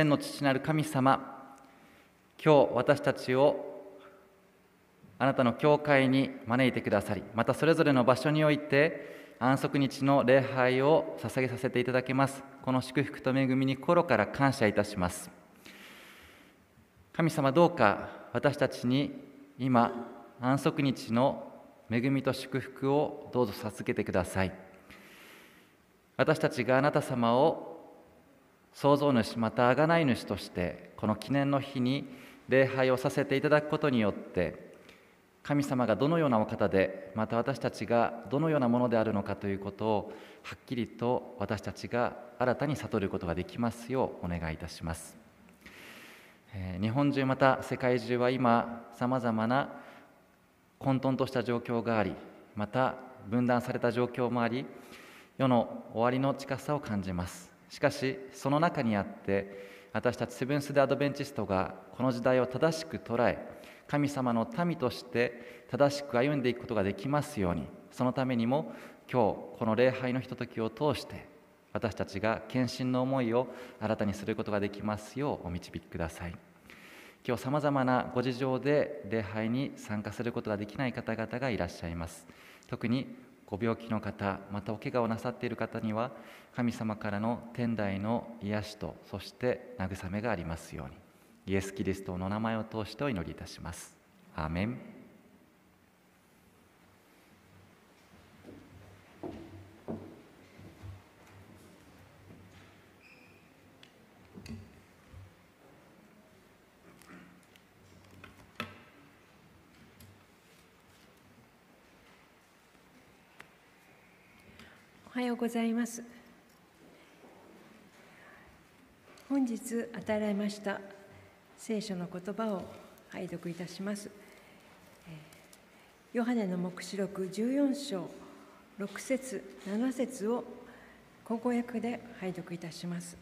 天の父なる神様今日私たちをあなたの教会に招いてくださりまたそれぞれの場所において安息日の礼拝を捧げさせていただけます。この祝福と恵みに心から感謝いたします。神様どうか私たちに今安息日の恵みと祝福をどうぞ授けてください。私たちがあなた様を創造主また贖い主としてこの記念の日に礼拝をさせていただくことによって神様がどのようなお方でまた私たちがどのようなものであるのかということをはっきりと私たちが新たに悟ることができますようお願いいたします。日本中また世界中は今さまざまな混沌とした状況がありまた分断された状況もあり世の終わりの近さを感じます。しかしその中にあって私たちセブンス・デ・アドベンチストがこの時代を正しく捉え神様の民として正しく歩んでいくことができますようにそのためにも今日この礼拝のひとときを通して私たちが献身の思いを新たにすることができますようお導きください。今日さまざまなご事情で礼拝に参加することができない方々がいらっしゃいます。特にご病気の方またお怪我をなさっている方には神様からの天台の癒しとそして慰めがありますように。イエス・キリストの名前を通してお祈りいたします。アーメン。はようございます。本日与えられました聖書の言葉を拝読いたします。ヨハネの黙示録14章6節7節を高校訳で拝読いたします。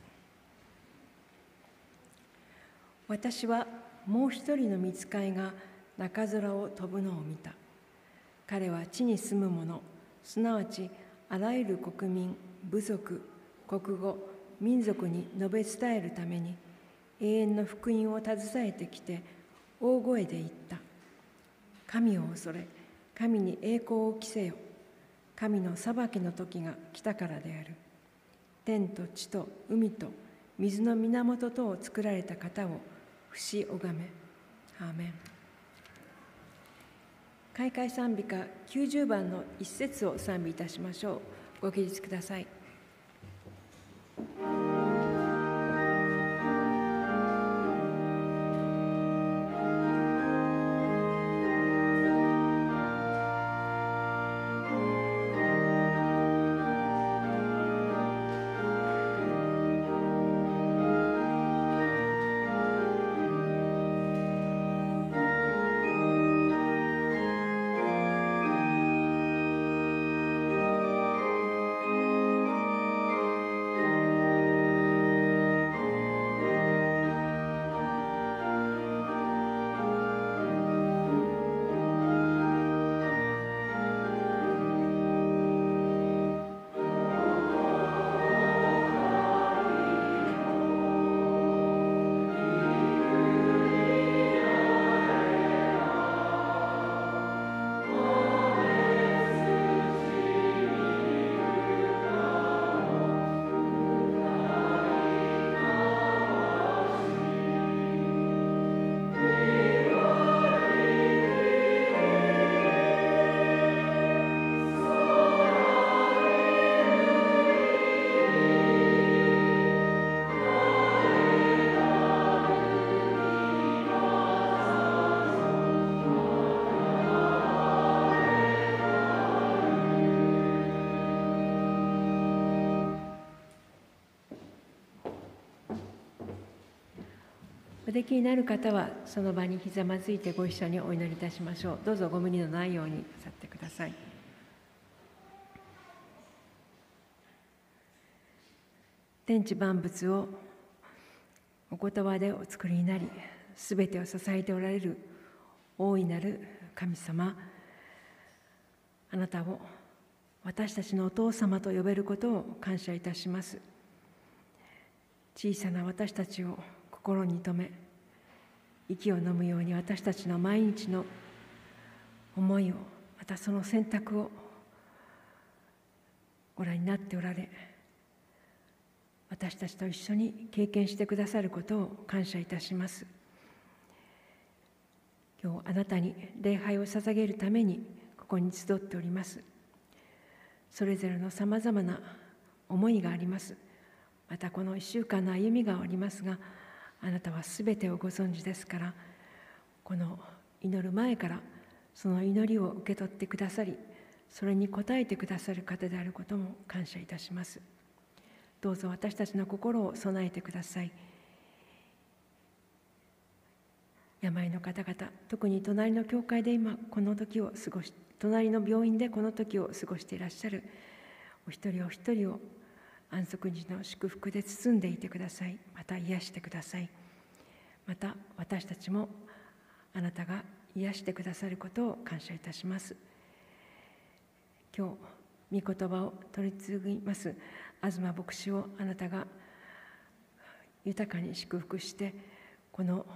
私はもう一人の見つかいが中空を飛ぶのを見た。彼は地に住む者すなわちあらゆる国民部族国語民族に述べ伝えるために永遠の福音を携えてきて大声で言った。神を恐れ神に栄光を着せよ。神の裁きの時が来たからである。天と地と海と水の源とを作られた方を不死拝め。アーメン。開会賛美歌90番の一節を賛美いたしましょう。ご起立ください。できになる方はその場にひざまずいてご一緒にお祈りいたしましょう。どうぞご無理のないように去ってください。天地万物をお言葉でお作りになりすべてを支えておられる大いなる神様。あなたを私たちのお父様と呼べることを感謝いたします。小さな私たちを心に留め息を飲むように私たちの毎日の思いをまたその選択をご覧になっておられ私たちと一緒に経験してくださることを感謝いたします。今日あなたに礼拝を捧げるためにここに集っております。それぞれのさまざまな思いがあります。またこの1週間の歩みがありますがあなたはすべてをご存知ですからこの祈る前からその祈りを受け取ってくださりそれに応えてくださる方であることも感謝いたします。どうぞ私たちの心を備えてください。病の方々特に隣の教会で今この時を過ごし隣の病院でこの時を過ごしていらっしゃるお一人お一人を安息日の祝福で包んでいてください。また癒してください。また私たちもあなたが癒してくださることを感謝いたします。今日御言葉を取り継ぎます。東牧師をあなたが豊かに祝福してこの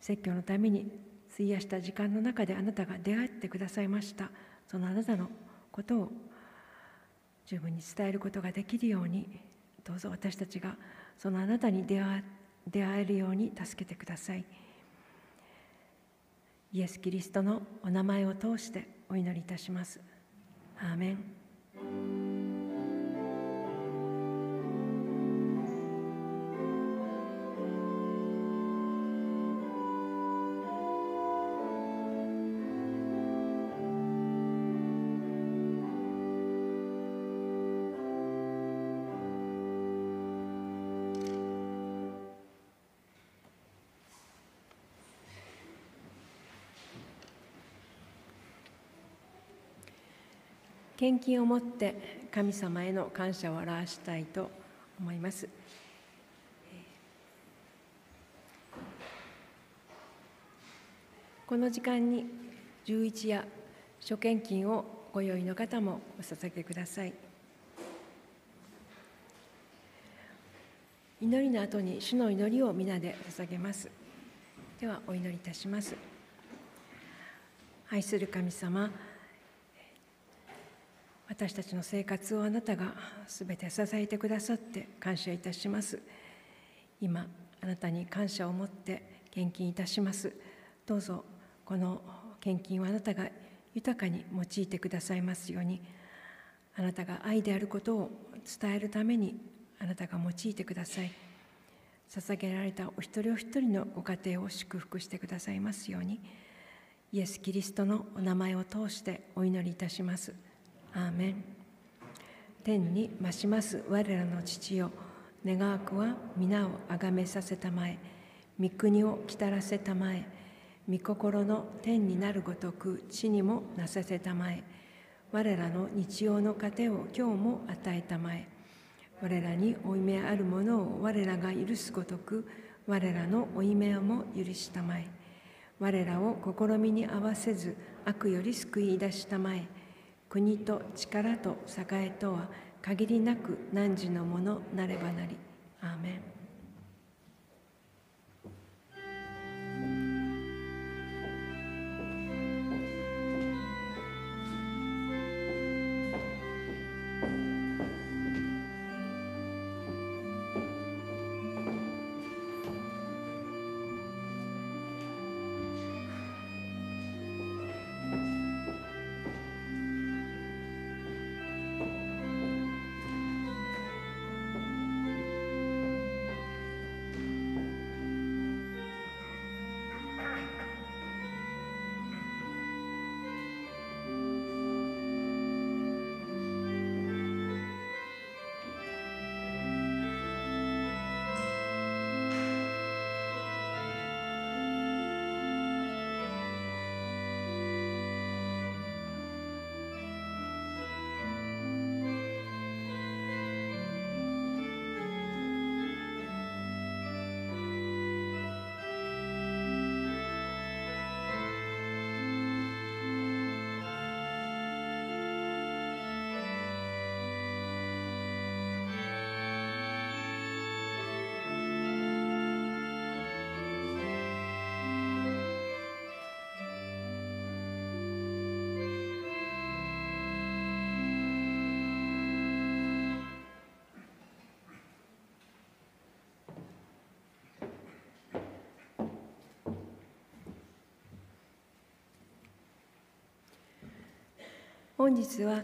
説教のために費やした時間の中であなたが出会ってくださいました。そのあなたのことを十分に伝えることができるようにどうぞ私たちがそのあなたに出会出会えるように助けてください。イエス・キリストのお名前を通してお祈りいたします。アーメン。献金をもって神様への感謝を表したいと思います。この時間に11や諸献金をご用意の方もお捧げください。祈りの後に主の祈りを皆で捧げます。ではお祈りいたします。愛する神様、私たちの生活をあなたがすべて支えてくださって感謝いたします。今あなたに感謝を持って献金いたします。どうぞこの献金をあなたが豊かに用いてくださいますようにあなたが愛であることを伝えるためにあなたが用いてください。捧げられたお一人お一人のご家庭を祝福してくださいますようにイエス・キリストのお名前を通してお祈りいたします。アーメン天に増します我らの父よ。願わくは皆をあがめさせたまえ。御国を来たらせたまえ。御心の天になるごとく地にもなさせたまえ。我らの日曜の糧を今日も与えたまえ。我らに負い目あるものを我らが許すごとく我らの負い目をも許したまえ。我らを試みに合わせず悪より救い出したまえ。国と力と栄とは限りなく汝のものなればなり。アーメン本日は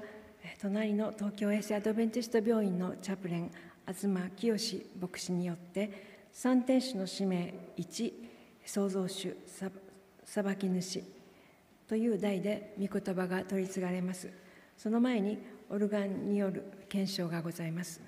隣の東京衛生アドベンチスト病院のチャプレン東清牧師によって三天使の使命1創造主裁き主という題で御言葉が取り継がれます。その前にオルガンによる検証がございます。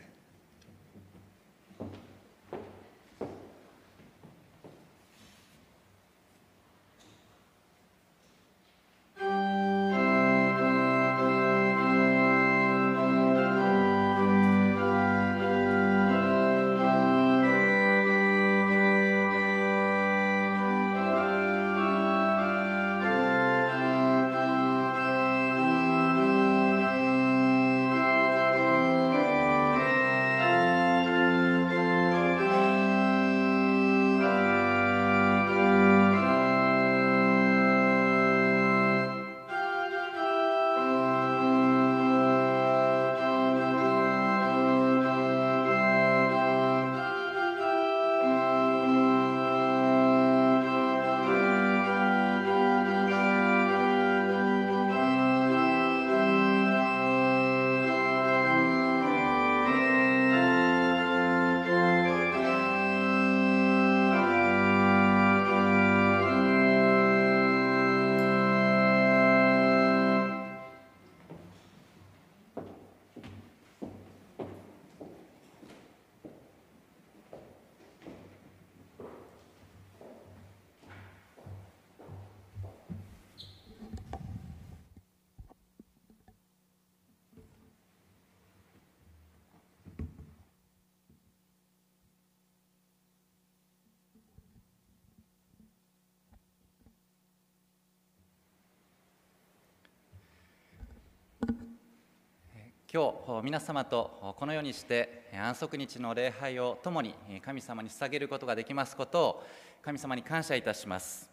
今日皆様とこのようにして安息日の礼拝を共に神様に捧げることができますことを神様に感謝いたします。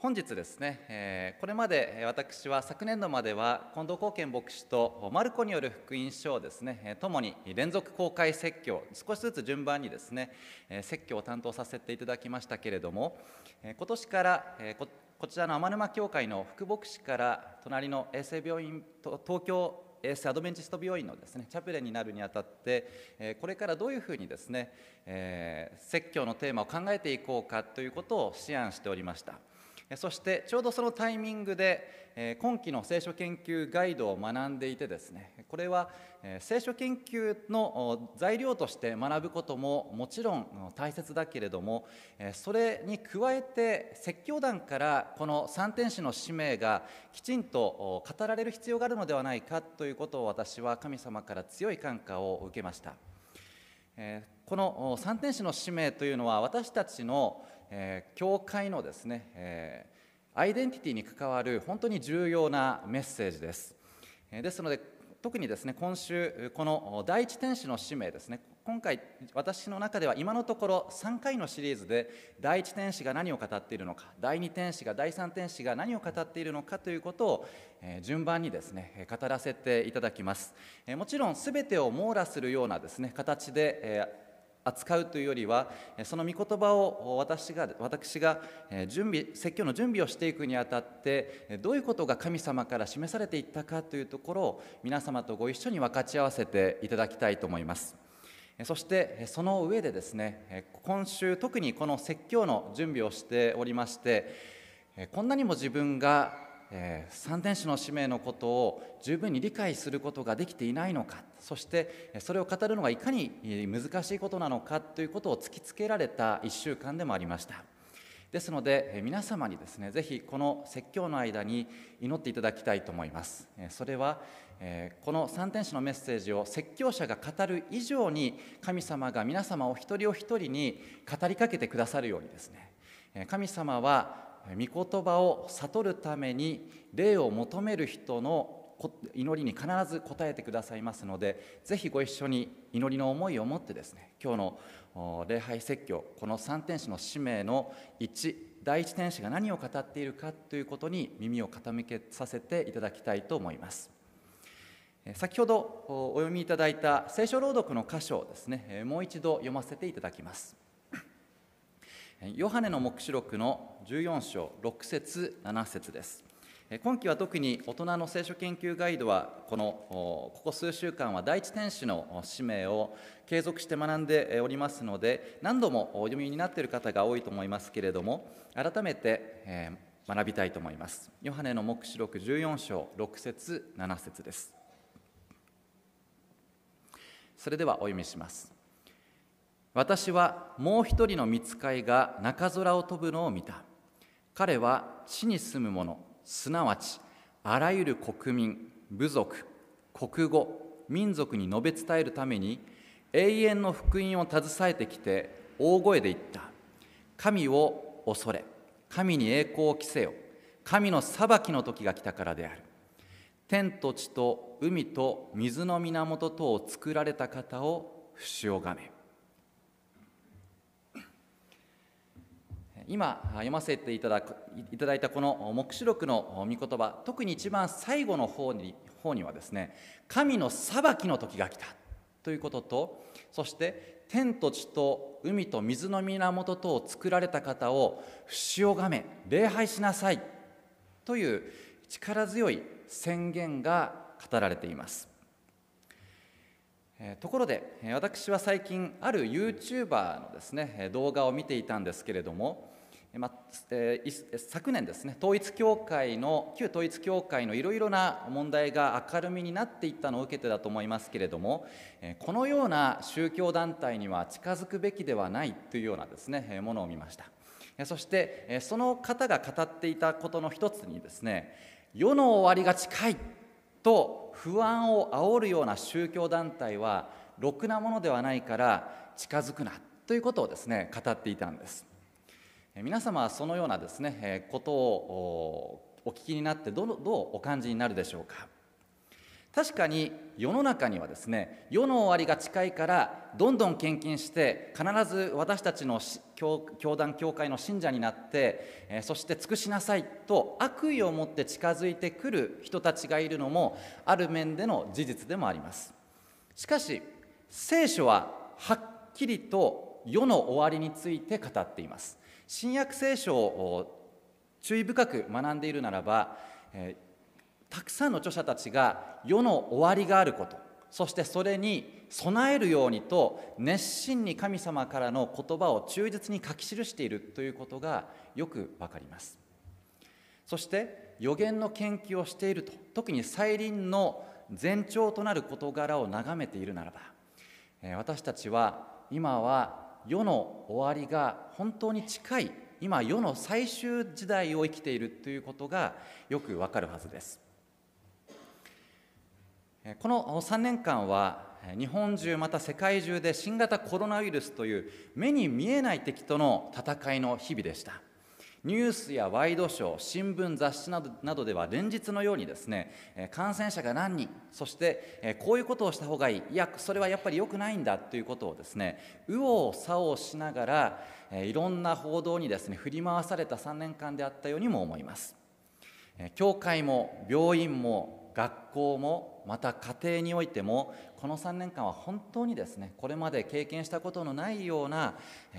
本日ですね、これまで私は昨年度までは近藤貢献牧師とマルコによる福音書をですね、共に連続公開説教、少しずつ順番にですね、説教を担当させていただきましたけれども、今年からこちらの天沼教会の副牧師から隣の衛生病院東京衛生アドベンチスト病院のですねチャペレになるにあたって、これからどういうふうにですね、え、説教のテーマを考えていこうかということを思案しておりました。そしてちょうどそのタイミングで今期の聖書研究ガイドを学んでいてですねこれは聖書研究の材料として学ぶことももちろん大切だけれどもそれに加えて説教団からこの三天使の使命がきちんと語られる必要があるのではないかということを私は神様から強い感化を受けました。この三天使の使命というのは私たちのえー、教会のですね、えー、アイデンティティに関わる本当に重要なメッセージです。えー、ですので特にですね今週この第一天使の使命ですね今回私の中では今のところ3回のシリーズで第一天使が何を語っているのか第二天使が第三天使が何を語っているのかということを順番にですね語らせていただきますもちろん全てを網羅するようなですね形で扱うというよりはその御言葉を私が私が準備説教の準備をしていくにあたってどういうことが神様から示されていったかというところを皆様とご一緒に分かち合わせていただきたいと思います。そしてその上でですね今週特にこの説教の準備をしておりましてこんなにも自分がえー、三天使の使命のことを十分に理解することができていないのかそしてそれを語るのがいかに難しいことなのかということを突きつけられた1週間でもありました。ですので皆様にですねぜひこの説教の間に祈っていただきたいと思います。それはこの三天使のメッセージを説教者が語る以上に神様が皆様お一人お一人に語りかけてくださるようにですね。神様は御言葉を悟るために霊を求める人の祈りに必ず応えてくださいますのでぜひご一緒に祈りの思いを持ってですね今日の礼拝説教この三天使の使命の1第一天使が何を語っているかということに耳を傾けさせていただきたいと思います。先ほどお読みいただいた聖書朗読の箇所をですねもう一度読ませていただきます。ヨハネの黙示録の14章6節7節です。今期は特に大人の聖書研究ガイドはこのここ数週間は第一天使の使命を継続して学んでおりますので何度もお読みになっている方が多いと思いますけれども改めて学びたいと思います。ヨハネの黙示録14章6節7節です。それではお読みします。私はもう一人の見つかいが中空を飛ぶのを見た。彼は地に住む者すなわちあらゆる国民部族国語民族に述べ伝えるために永遠の福音を携えてきて大声で言った。神を恐れ神に栄光を着せよ。神の裁きの時が来たからである。天と地と海と水の源とを作られた方を不死をがめ。今読ませていただくいただいたこの黙示録の御言葉特に一番最後の方に方にはですね神の裁きの時が来たということとそして天と地と海と水の源とを作られた方を不死をがめ礼拝しなさいという力強い宣言が語られています。ところで私は最近ある YouTuber のですね動画を見ていたんですけれどもまえー、昨年ですね統一教会の旧統一教会のいろいろな問題が明るみになっていったのを受けてだと思いますけれども、えこのような宗教団体には近づくべきではないというようなですねえものを見ました。そしてその方が語っていたことの一つにですね世の終わりが近いと不安を煽るような宗教団体はろくなものではないから近づくなということをですね語っていたんです。皆様はそのようなですねことをお聞きになってどのどうお感じになるでしょうか？確かに世の中にはですね世の終わりが近いからどんどん献金して必ず私たちの教教団教会の信者になってそして尽くしなさいと悪意を持って近づいてくる人たちがいるのもある面での事実でもあります。しかし聖書ははっきりと世の終わりについて語っています。新約聖書を注意深く学んでいるならば、えー、たくさんの著者たちが世の終わりがあることそしてそれに備えるようにと熱心に神様からの言葉を忠実に書き記しているということがよくわかります。そして予言の研究をしていると特に再臨の前兆となる事柄を眺めているならば私たちは今は世の終わりが本当に近い今世の最終時代を生きているということがよくわかるはずです。この3年間は日本中また世界中で新型コロナウイルスという目に見えない敵との戦いの日々でした。ニュースやワイドショー新聞雑誌などなどでは連日のようにですね感染者が何人そしてこういうことをした方がいいいやそれはやっぱり良くないんだということをですね右往左往しながらいろんな報道にですね振り回された3年間であったようにも思います。教会も病院も学校もまた家庭においてもこの3年間は本当にですねこれまで経験したことのないような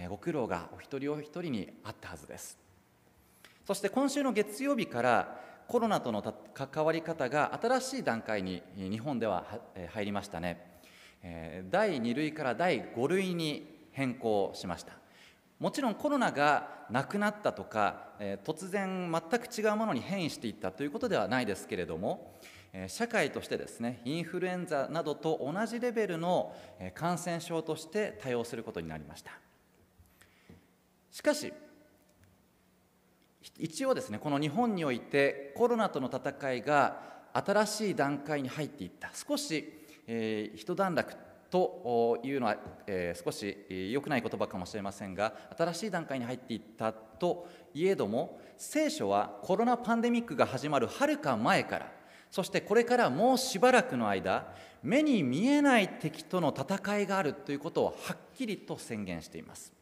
ご苦労がお一人お一人にあったはずです。そして今週の月曜日からコロナとの関わり方が新しい段階に日本では入りましたね。第2類から第5類に変更しました。もちろんコロナがなくなったとか突然全く違うものに変異していったということではないですけれども社会としてですねインフルエンザなどと同じレベルの感染症として対応することになりました。しかし一応ですねこの日本においてコロナとの戦いが新しい段階に入っていった。少し、えー、一段落というのは、えー、少し良くない言葉かもしれませんが新しい段階に入っていったといえども聖書はコロナパンデミックが始まるはるか前からそしてこれからもうしばらくの間目に見えない敵との戦いがあるということをはっきりと宣言しています。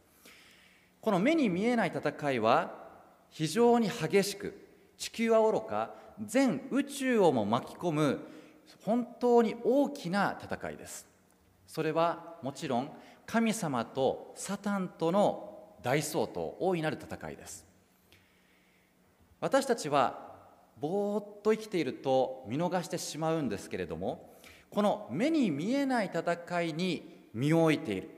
この目に見えない戦いは非常に激しく地球はおろか全宇宙をも巻き込む本当に大きな戦いです。それはもちろん神様とサタンとの大相当大いなる戦いです。私たちはぼーっと生きていると見逃してしまうんですけれどもこの目に見えない戦いに身を置いている。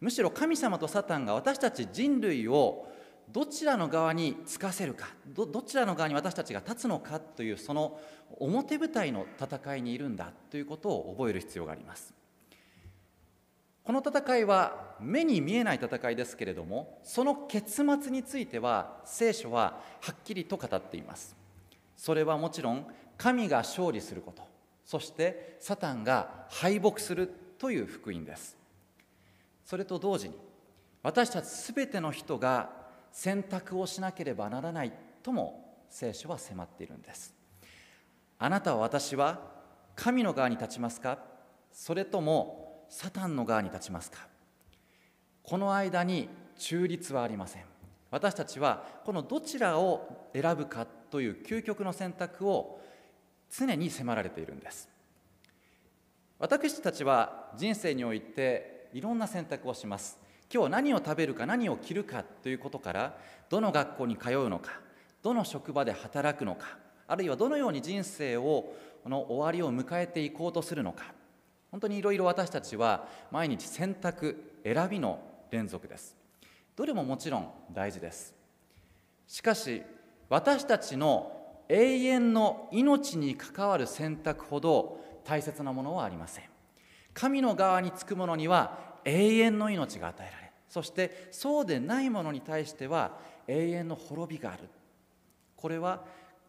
むしろ神様とサタンが私たち人類をどちらの側につかせるかどちらの側に私たちが立つのかというその表舞台の戦いにいるんだということを覚える必要があります。この戦いは目に見えない戦いですけれどもその結末については聖書ははっきりと語っています。それはもちろん神が勝利することそしてサタンが敗北するという福音です。それと同時に私たちすべての人が選択をしなければならないとも聖書は迫っているんです。あなたは私は神の側に立ちますか？それともサタンの側に立ちますか？この間に中立はありません。私たちはこのどちらを選ぶかという究極の選択を常に迫られているんです。私たちは人生においていろんな選択をします。今日何を食べるか何を着るかということからどの学校に通うのかどの職場で働くのかあるいはどのように人生をこの終わりを迎えていこうとするのか。本当にいろいろ私たちは毎日選択選びの連続です。どれももちろん大事です。しかし私たちの永遠の命に関わる選択ほど大切なものはありません。神の側につく者には永遠の命が与えられそしてそうでないものに対しては永遠の滅びがある。これは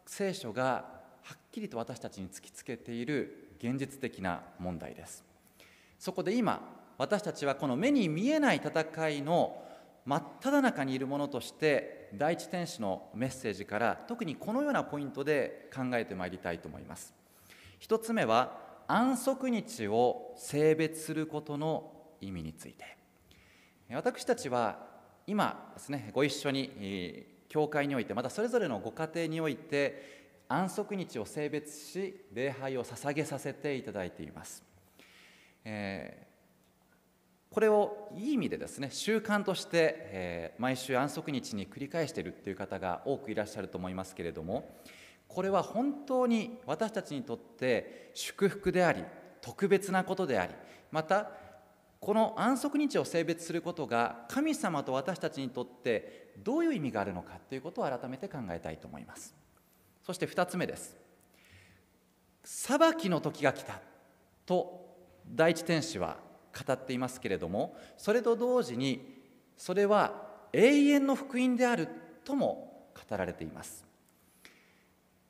聖書がはっきりと私たちに突きつけている現実的な問題です。そこで今私たちはこの目に見えない戦いの真っ只中にいるものとして第一天使のメッセージから特にこのようなポイントで考えてまいりたいと思います。一つ目は安息日を性別することの意味について。私たちは今ですねご一緒に教会においてまたそれぞれのご家庭において安息日を性別し礼拝を捧げさせていただいています、えこれをいい意味でですね習慣として、えー、毎週安息日に繰り返しているという方が多くいらっしゃると思いますけれどもこれは本当に私たちにとって祝福であり特別なことでありまたこの安息日を性別することが神様と私たちにとってどういう意味があるのかということを改めて考えたいと思います。そして2つ目です。裁きの時が来たと第一天使は語っていますけれどもそれと同時にそれは永遠の福音であるとも語られています。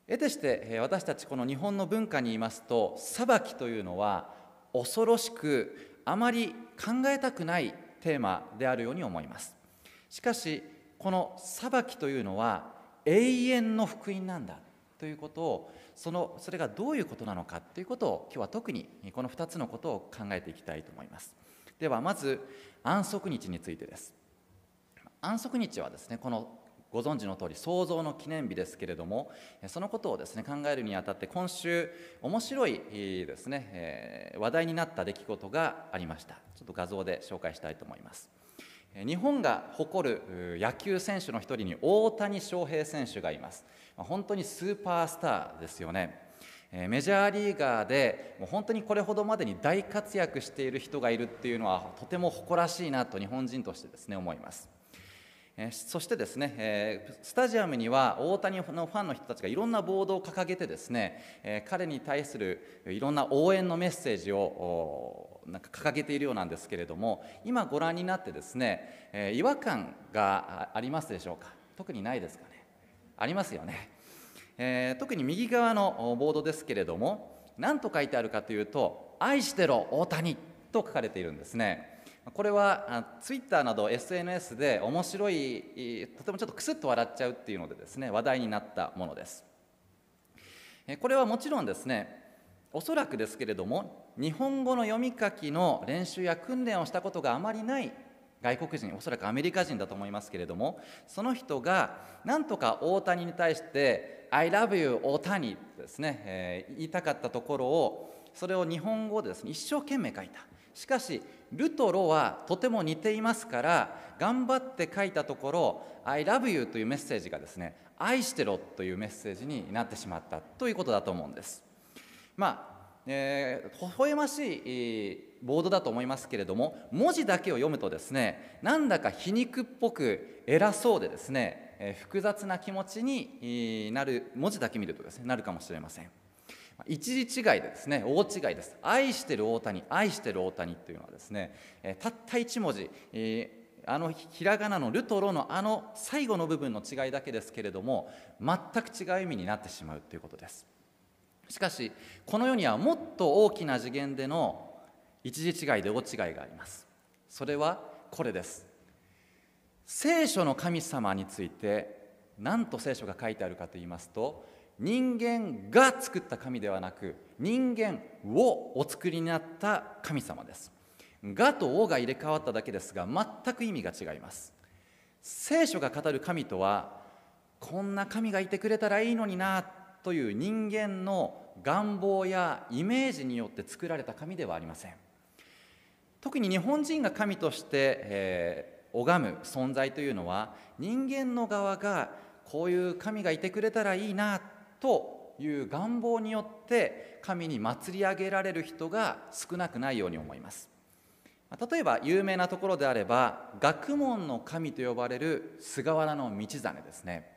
得てして私たちこの日本の文化にいますと裁きというのは恐ろしくあまり考えたくないテーマであるように思います。しかしこの裁きというのは永遠の福音なんだということをそのそれがどういうことなのかということを今日は特にこの2つのことを考えていきたいと思います。ではまず安息日についてです。安息日はですねこのご存知の通り創造の記念日ですけれどもそのことをですね考えるにあたって今週面白いですね、え話題になった出来事がありました。ちょっと画像で紹介したいと思います。日本が誇る野球選手の一人に大谷翔平選手がいます。本当にスーパースターですよね。メジャーリーガーでもう本当にこれほどまでに大活躍している人がいるっていうのはとても誇らしいなと日本人としてですね思います。そしてですねスタジアムには大谷のファンの人たちがいろんなボードを掲げてですね彼に対するいろんな応援のメッセージをなんか掲げているようなんですけれども今ご覧になってですね違和感がありますでしょうか？特にないですかね？ありますよね、え、特に右側のボードですけれども何と書いてあるかというと「愛してろ大谷」と書かれているんですね。これはツイッターなど SNS で面白いとてもちょっとクスッと笑っちゃうっていうのでですね話題になったものです。これはもちろんですねおそらくですけれども日本語の読み書きの練習や訓練をしたことがあまりない外国人おそらくアメリカ人だと思いますけれどもその人がなんとか大谷に対して「I love you 大谷」ですね、えー、言いたかったところをそれを日本語でですね一生懸命書いた。しかし「ル」と「ロ」はとても似ていますから頑張って書いたところ「I love you」というメッセージがですね「愛してろというメッセージになってしまったということだと思うんです。まあえー、微笑ましいボードだと思いますけれども文字だけを読むとですねなんだか皮肉っぽく偉そうでですね、え、複雑な気持ちになる文字だけ見るとですねなるかもしれません。一時違いでですね大違いです。愛してる大谷愛してる大谷というのはですね、え、たった一文字、あのひらがなの「ル」と「ロ」のあの最後の部分の違いだけですけれども全く違う意味になってしまうということです。しかしこの世にはもっと大きな次元での一時違いで大違いがあります。それはこれです。聖書の神様について何と聖書が書いてあるかと言いますと人間が作った神ではなく人間をお作りになった神様です。がとおが入れ替わっただけですが全く意味が違います。聖書が語る神とはこんな神がいてくれたらいいのになという人間の願望やイメージによって作られた神ではありません。特に日本人が神として、えー、拝む存在というのは人間の側がこういう神がいてくれたらいいなという願望によって神に祭り上げられる人が少なくないように思います。例えば有名なところであれば学問の神と呼ばれる菅原道真ですね、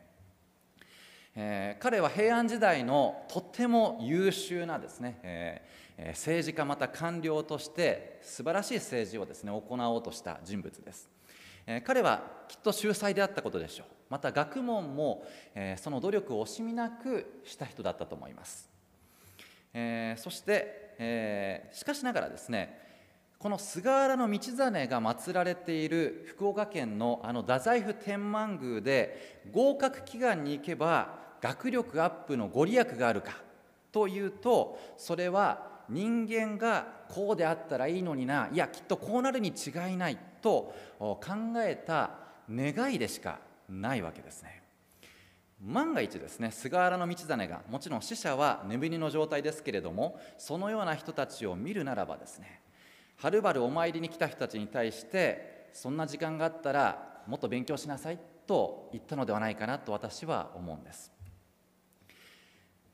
えー、彼は平安時代のとても優秀なですね、えー、政治家また官僚として素晴らしい政治をですね行おうとした人物です、えー、彼はきっと秀才であったことでしょう。また学問も、えその努力を惜しみなくした人だったと思います、えそして、えしかしながらですねこの菅原道真が祀られている福岡県のあの太宰府天満宮で合格祈願に行けば学力アップのご利益があるかというとそれは人間がこうであったらいいのにな。いやきっとこうなるに違いないと考えた願いでしかないわけですね。万が一ですね菅原道真がもちろん死者は眠りの状態ですけれどもそのような人たちを見るならばですねはるばるお参りに来た人たちに対してそんな時間があったらもっと勉強しなさいと言ったのではないかなと私は思うんです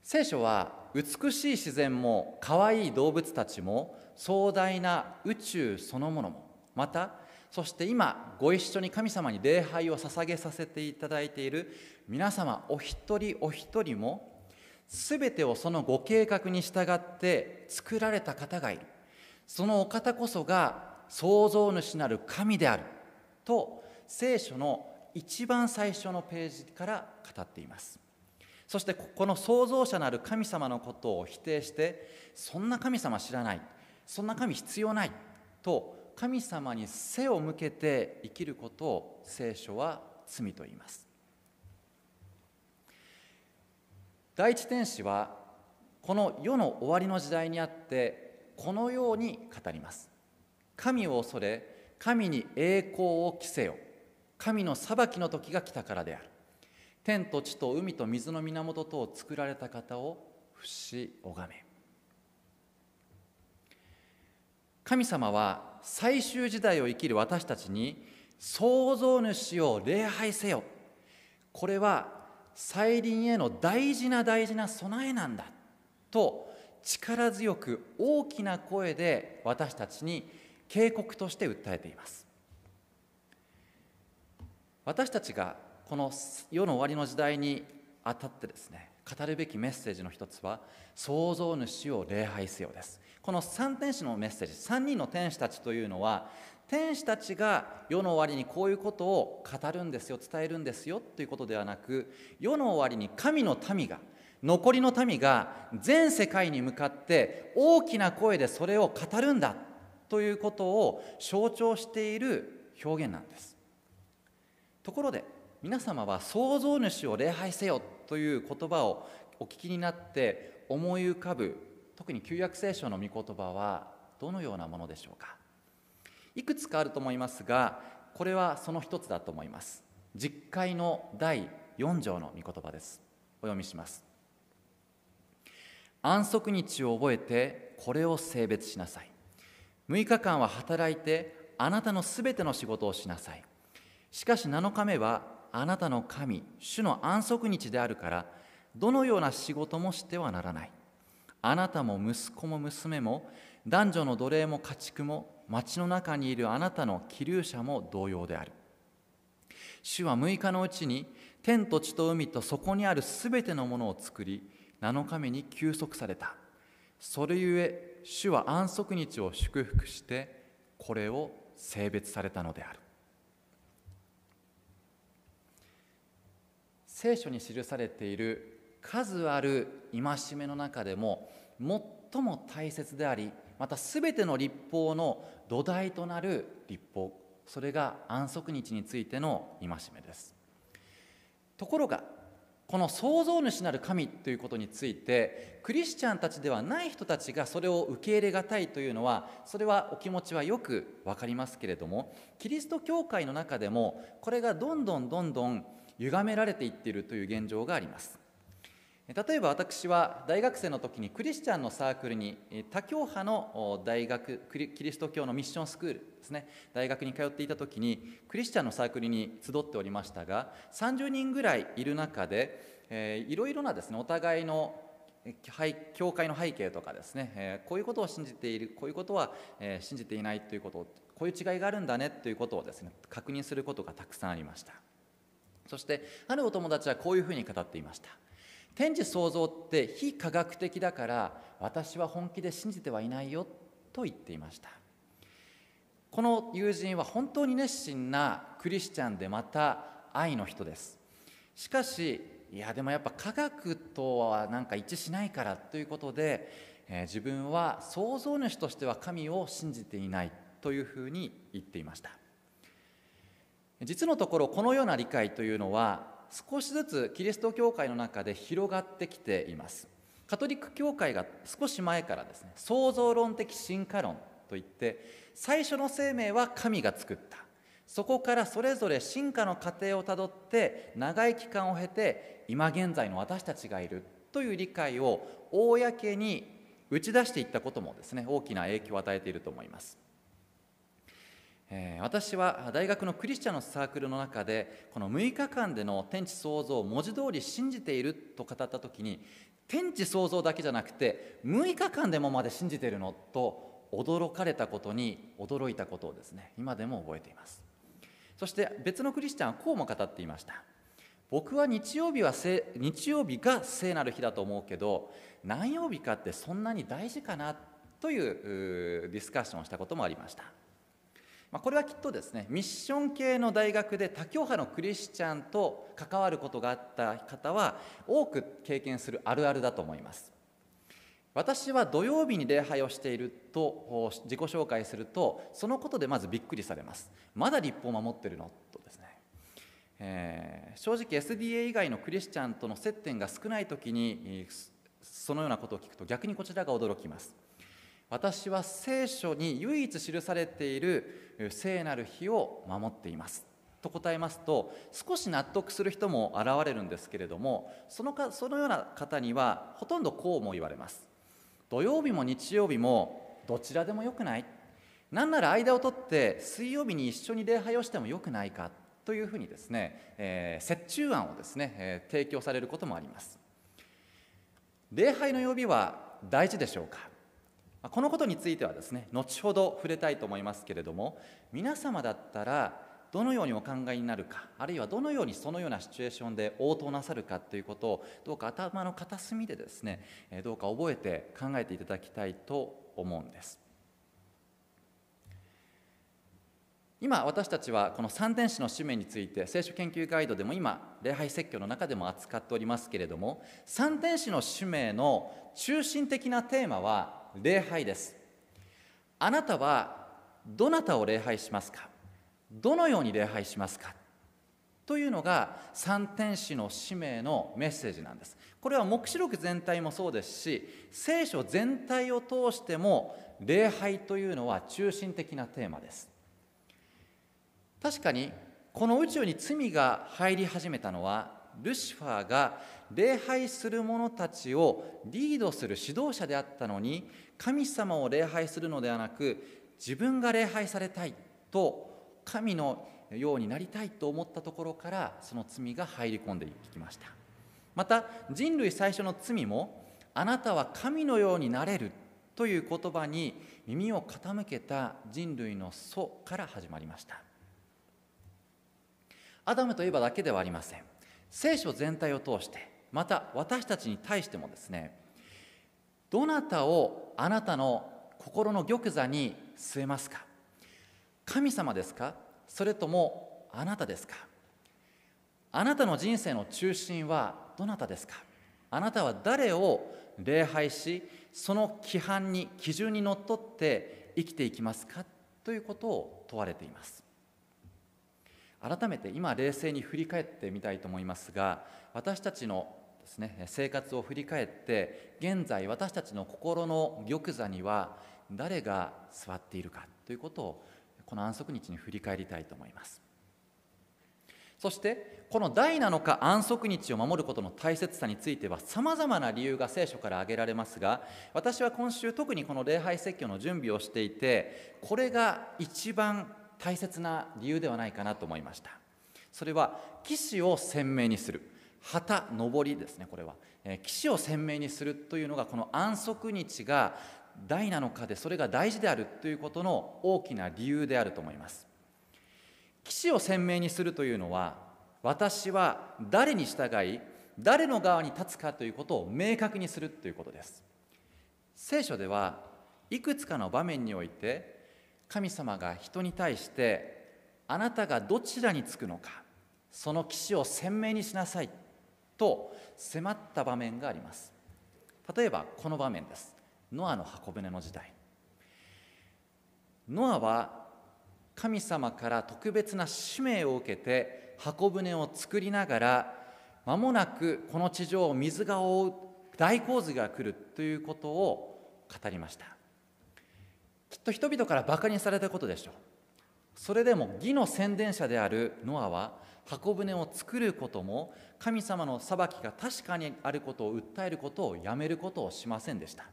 聖書は美しい自然も可愛い動物たちも壮大な宇宙そのものもまたそして今ご一緒に神様に礼拝を捧げさせていただいている皆様お一人お一人も全てをそのご計画に従って作られた方がいる。そのお方こそが創造主なる神であると聖書の一番最初のページから語っています。そしてこの創造者なる神様のことを否定してそんな神様知らないそんな神必要ないと神様に背を向けて生きることを聖書は罪と言います。第一天使はこの世の終わりの時代にあってこのように語ります。神を恐れ神に栄光を着せよ。神の裁きの時が来たからである。天と地と海と水の源とを作られた方を不死拝め。神様は最終時代を生きる私たちに創造主を礼拝せよ。これは再臨への大事な大事な備えなんだと力強く大きな声で私たちに警告として訴えています。私たちがこの世の終わりの時代にあたってですね語るべきメッセージの一つは創造主を礼拝せよです。この3天使のメッセージ3人の天使たちというのは天使たちが世の終わりにこういうことを語るんですよ伝えるんですよということではなく世の終わりに神の民が残りの民が全世界に向かって大きな声でそれを語るんだということを象徴している表現なんです。ところで皆様は創造主を礼拝せよという言葉をお聞きになって思い浮かぶ特に旧約聖書の御言葉はどのようなものでしょうか？いくつかあると思いますがこれはその一つだと思います。実会の第4条の御言葉です。お読みします。安息日を覚えてこれを性別しなさい。6日間は働いてあなたのすべての仕事をしなさい。しかし7日目はあなたの神主の安息日であるからどのような仕事もしてはならない。あなたも息子も娘も男女の奴隷も家畜も町の中にいるあなたの気流者も同様である。主は6日のうちに天と地と海とそこにあるすべてのものを作り7日目に休息された。それゆえ主は安息日を祝福してこれを性別されたのである。聖書に記されている数ある戒めの中でも最も大切でありまた全ての立法の土台となる立法それが安息日についての戒めです。ところがこの創造主なる神ということについてクリスチャンたちではない人たちがそれを受け入れがたいというのはそれはお気持ちはよく分かりますけれどもキリスト教会の中でもこれがどんどんどんどん歪められていっているという現状があります。例えば私は大学生の時にクリスチャンのサークルに他教派の大学キリスト教のミッションスクールですね。大学に通っていた時にクリスチャンのサークルに集っておりましたが30人ぐらいいる中で、えー、いろいろなですねお互いの教会の背景とかですね、えー、こういうことを信じているこういうことは、えー、信じていないということこういう違いがあるんだねということをですね確認することがたくさんありました。そしてあるお友達はこういうふうに語っていました。天地創造って非科学的だから私は本気で信じてはいないよと言っていました。この友人は本当に熱心なクリスチャンでまた愛の人です。しかしいやでもやっぱ科学とはなんか一致しないからということで、えー、自分は創造主としては神を信じていないというふうに言っていました。実のところこのような理解というのは少しずつキリスト教会の中で広がってきています。カトリック教会が少し前からですね創造論的進化論といって最初の生命は神が作った。そこからそれぞれ進化の過程をたどって長い期間を経て今現在の私たちがいる。という理解を公に打ち出していったこともですね大きな影響を与えていると思います。え、私は大学のクリスチャンのサークルの中でこの6日間での天地創造を文字通り信じていると語った時に天地創造だけじゃなくて6日間でもまで信じているのと驚かれたことに驚いたことをですね。今でも覚えています。そして別のクリスチャンはこうも語っていました。僕は日曜日は日曜日が聖なる日だと思うけど何曜日かってそんなに大事かなというディスカッションをしたこともありました。まあ、これはきっとですねミッション系の大学で他教派のクリスチャンと関わることがあった方は多く経験するあるあるだと思います。私は土曜日に礼拝をしていると自己紹介するとそのことでまずびっくりされます。まだ立法を守ってるの？とですね、えー、正直 SDA 以外のクリスチャンとの接点が少ない時にそのようなことを聞くと逆にこちらが驚きます。私は聖書に唯一記されている聖なる日を守っています。と答えますと少し納得する人も現れるんですけれどもそのかそのような方にはほとんどこうも言われます。土曜日も日曜日もどちらでもよくない。なんなら間を取って水曜日に一緒に礼拝をしてもよくないかというふうにですね、えー、折衷案をですね、えー、提供されることもあります。礼拝の曜日は大事でしょうか？このことについてはですね後ほど触れたいと思いますけれども皆様だったらどのようにお考えになるかあるいはどのようにそのようなシチュエーションで応答なさるかということをどうか頭の片隅でですねどうか覚えて考えていただきたいと思うんです。今私たちはこの三天使の使命について聖書研究ガイドでも今礼拝説教の中でも扱っておりますけれども三天使の使命の中心的なテーマは礼拝です。あなたはどなたを礼拝しますか？どのように礼拝しますか？というのが三天使の使命のメッセージなんです。これは黙示録全体もそうですし聖書全体を通しても礼拝というのは中心的なテーマです。確かにこの宇宙に罪が入り始めたのはルシファーが礼拝する者たちをリードする指導者であったのに神様を礼拝するのではなく自分が礼拝されたいと神のようになりたいと思ったところからその罪が入り込んでいきました。また人類最初の罪もあなたは神のようになれるという言葉に耳を傾けた人類の祖から始まりました。アダムといえばだけではありません。聖書全体を通してまた私たちに対してもですねどなたをあなたの心の玉座に据えますか？神様ですか？それともあなたですか？あなたの人生の中心はどなたですか？あなたは誰を礼拝しその規範に基準にのっとって生きていきますか？ということを問われています。改めて今冷静に振り返ってみたいと思いますが私たちのですね生活を振り返って現在私たちの心の玉座には誰が座っているかということをこの安息日に振り返りたいと思います。そしてこの第7日安息日を守ることの大切さについてはさまざまな理由が聖書から挙げられますが私は今週特にこの礼拝説教の準備をしていてこれが一番大切な理由ではないかなと思いました。それは騎士を鮮明にする。旗上りですねこれは。騎士を鮮明にするというのがこの安息日が大なのかでそれが大事であるということの大きな理由であると思います。騎士を鮮明にするというのは私は誰に従い誰の側に立つかということを明確にするということです。聖書ではいくつかの場面において神様が人に対してあなたがどちらにつくのかその騎士を鮮明にしなさいと迫った場面があります。例えばこの場面です。ノアの箱舟の時代。ノアは神様から特別な使命を受けて箱舟を作りながら間もなくこの地上を水が覆う大洪水が来るということを語りました。きっと人々からバカにされたことでしょう。それでも義の宣伝者であるノアは箱舟を作ることも神様の裁きが確かにあることを訴えることをやめることをしませんでした。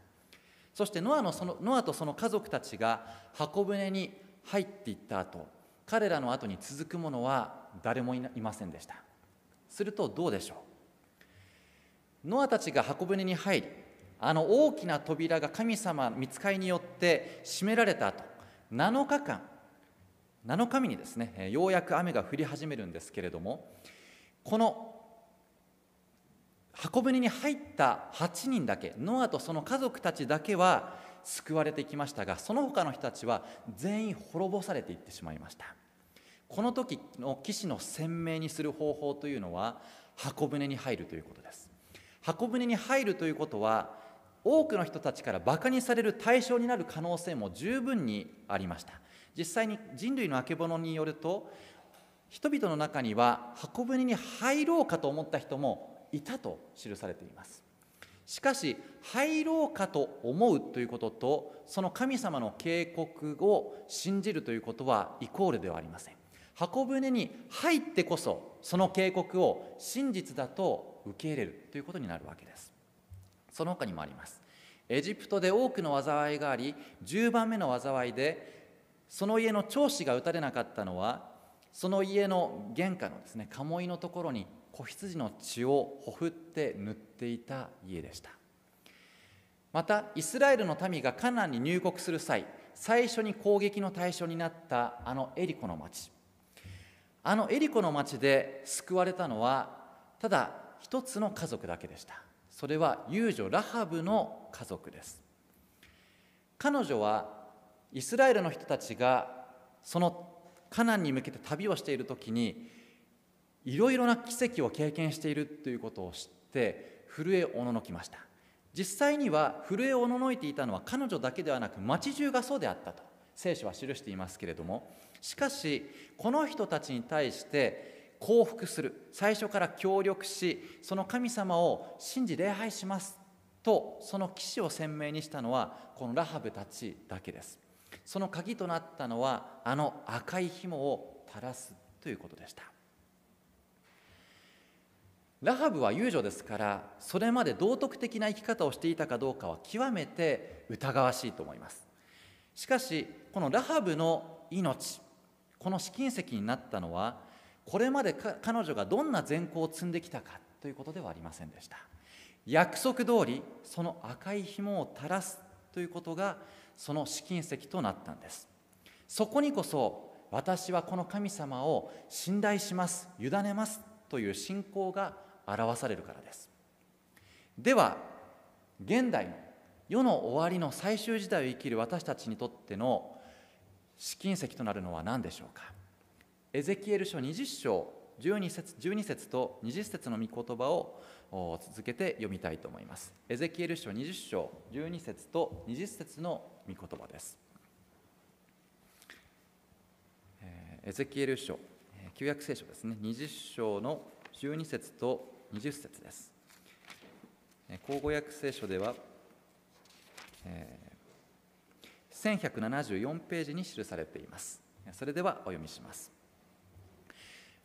そしてノアのそのノアとその家族たちが箱舟に入っていった後彼らの後に続く者は誰もいませんでした。するとどうでしょう？ノアたちが箱舟に入りあの大きな扉が神様見つかりによって閉められた後7日間7日目にですねようやく雨が降り始めるんですけれどもこの箱舟に入った8人だけノアとその家族たちだけは救われてきましたがその他の人たちは全員滅ぼされていってしまいました。この時の騎士の鮮明にする方法というのは箱舟に入るということです。箱舟に入るということは多くの人たちからバカにされる対象になる可能性も十分にありました。実際に人類のあけぼのによると人々の中には箱舟に入ろうかと思った人もいたと記されています。しかし入ろうかと思うということとその神様の警告を信じるということはイコールではありません。箱舟に入ってこそその警告を真実だと受け入れるということになるわけです。その他にもあります。エジプトで多くの災いがあり10番目の災いでその家の長子が打たれなかったのはその家の玄関のですね鴨居のところに子羊の血をほふって塗っていた家でした。またイスラエルの民がカナンに入国する際最初に攻撃の対象になったあのエリコの町。あのエリコの町で救われたのはただ一つの家族だけでした。それは遊女ラハブの家族です。彼女はイスラエルの人たちがそのカナンに向けて旅をしている時にいろいろな奇跡を経験しているということを知って震えおののきました。実際には震えおののいていたのは彼女だけではなく町中がそうであったと聖書は記していますけれども。しかしこの人たちに対して降伏する最初から協力しその神様を信じ礼拝しますとその騎士を鮮明にしたのはこのラハブたちだけです。その鍵となったのはあの赤い紐を垂らすということでした。ラハブは遊女ですからそれまで道徳的な生き方をしていたかどうかは極めて疑わしいと思います。しかしこのラハブの命この試金石になったのはこれまで彼女がどんな善行を積んできたかということではありませんでした。約束通りその赤い紐を垂らすということがその試金石となったんです。そこにこそ私はこの神様を信頼します委ねますという信仰が表されるからです。では現代の世の終わりの最終時代を生きる私たちにとっての試金石となるのは何でしょうか。エゼキエル書20章12節 ,12 節と20節の御言葉を続けて読みたいと思います。エゼキエル書20章12節と20節の御言葉ですエゼキエル書旧約聖書ですね20章の12節と20節です口語訳聖書では、えー、1174ページに記されています。それではお読みします。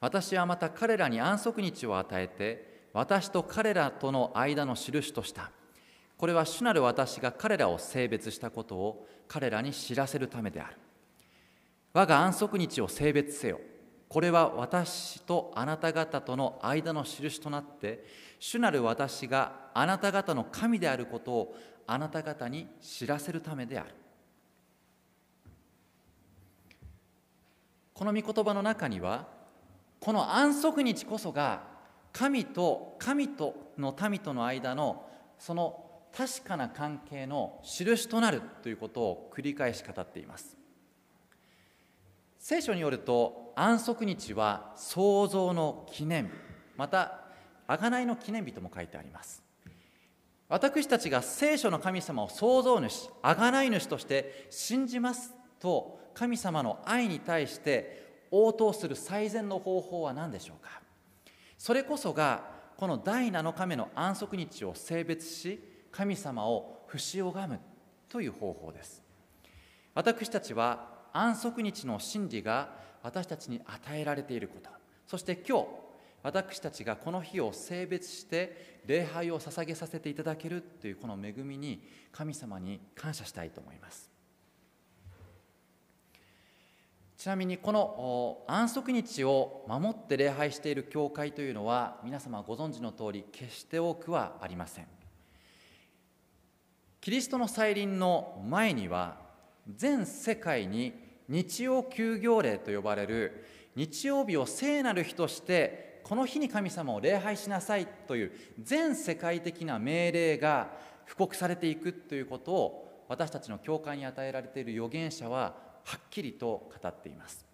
私はまた彼らに安息日を与えて、私と彼らとの間の印とした。これは主なる私が彼らを性別したことを彼らに知らせるためである。我が安息日を性別せよ。これは私とあなた方との間の印となって、主なる私があなた方の神であることをあなた方に知らせるためである。この御言葉の中にはこの安息日こそが神と神との民との間のその確かな関係の印となるということを繰り返し語っています。聖書によると安息日は創造の記念日また贖いの記念日とも書いてあります。私たちが聖書の神様を創造主贖い主として信じますと神様の愛に対して応答する最善の方法は何でしょうか。それこそがこの第7日目の安息日を性別し神様を不死拝むという方法です。私たちは安息日の真理が私たちに与えられていること。そして今日私たちがこの日を性別して礼拝を捧げさせていただけるというこの恵みに神様に感謝したいと思います。ちなみにこの安息日を守って礼拝している教会というのは皆様ご存知の通り決して多くはありません。キリストの再臨の前には全世界に日曜休業令と呼ばれる日曜日を聖なる日としてこの日に神様を礼拝しなさいという全世界的な命令が布告されていくということを私たちの教会に与えられている預言者ははっきりと語っています。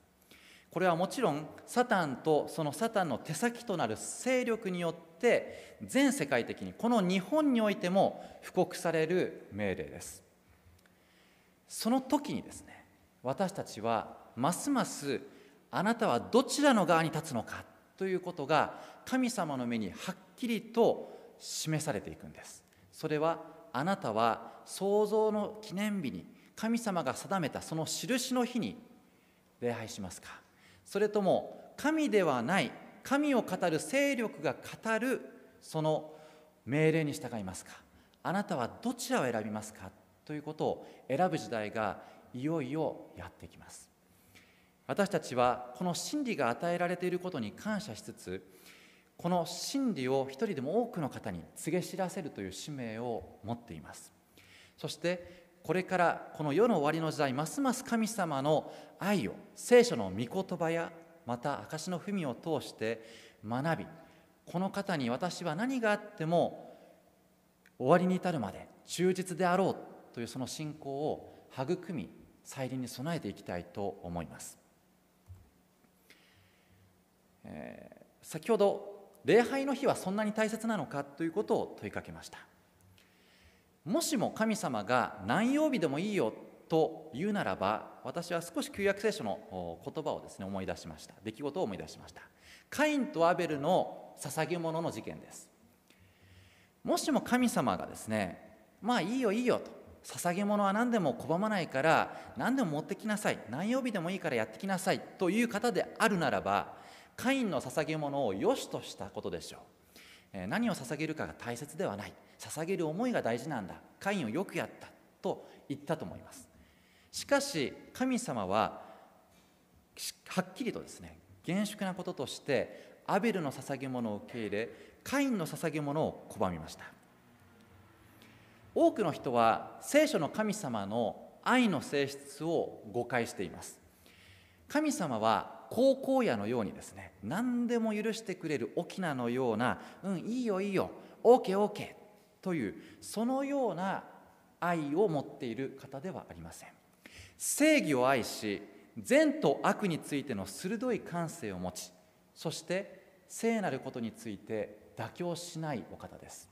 これはもちろんサタンとそのサタンの手先となる勢力によって全世界的にこの日本においても布告される命令です。その時にですね私たちはますますあなたはどちらの側に立つのかということが神様の目にはっきりと示されていくんです。それはあなたは創造の記念日に神様が定めたその印の日に礼拝しますか。それとも神ではない神を語る勢力が語るその命令に従いますか？あなたはどちらを選びますか？ということを選ぶ時代がいよいよやってきます。私たちはこの真理が与えられていることに感謝しつつこの真理を一人でも多くの方に告げ知らせるという使命を持っています。そしてこれからこの世の終わりの時代ますます神様の愛を聖書の御言葉やまた証の文を通して学びこの方に私は何があっても終わりに至るまで忠実であろうというその信仰を育み再臨に備えていきたいと思います。えー、先ほど礼拝の日はそんなに大切なのかということを問いかけました。もしも神様が何曜日でもいいよと言うならば私は少し旧約聖書の言葉をですね思い出しました。出来事を思い出しました。カインとアベルの捧げ物の事件です。もしも神様がですねまあいいよいいよと捧げ物は何でも拒まないから何でも持ってきなさい何曜日でもいいからやってきなさいという方であるならばカインの捧げ物を良しとしたことでしょう、何を捧げるかが大切ではない。捧げる思いが大事なんだ。カインをよくやったと言ったと思います。しかし神様ははっきりとですね厳粛なこととしてアベルの捧げ物を受け入れカインの捧げ物を拒みました。多くの人は聖書の神様の愛の性質を誤解しています。神様は高校野のようにですね何でも許してくれる沖縄のようなうんいいよいいよ OKOK というそのような愛を持っている方ではありません。正義を愛し善と悪についての鋭い感性を持ちそして聖なることについて妥協しないお方です。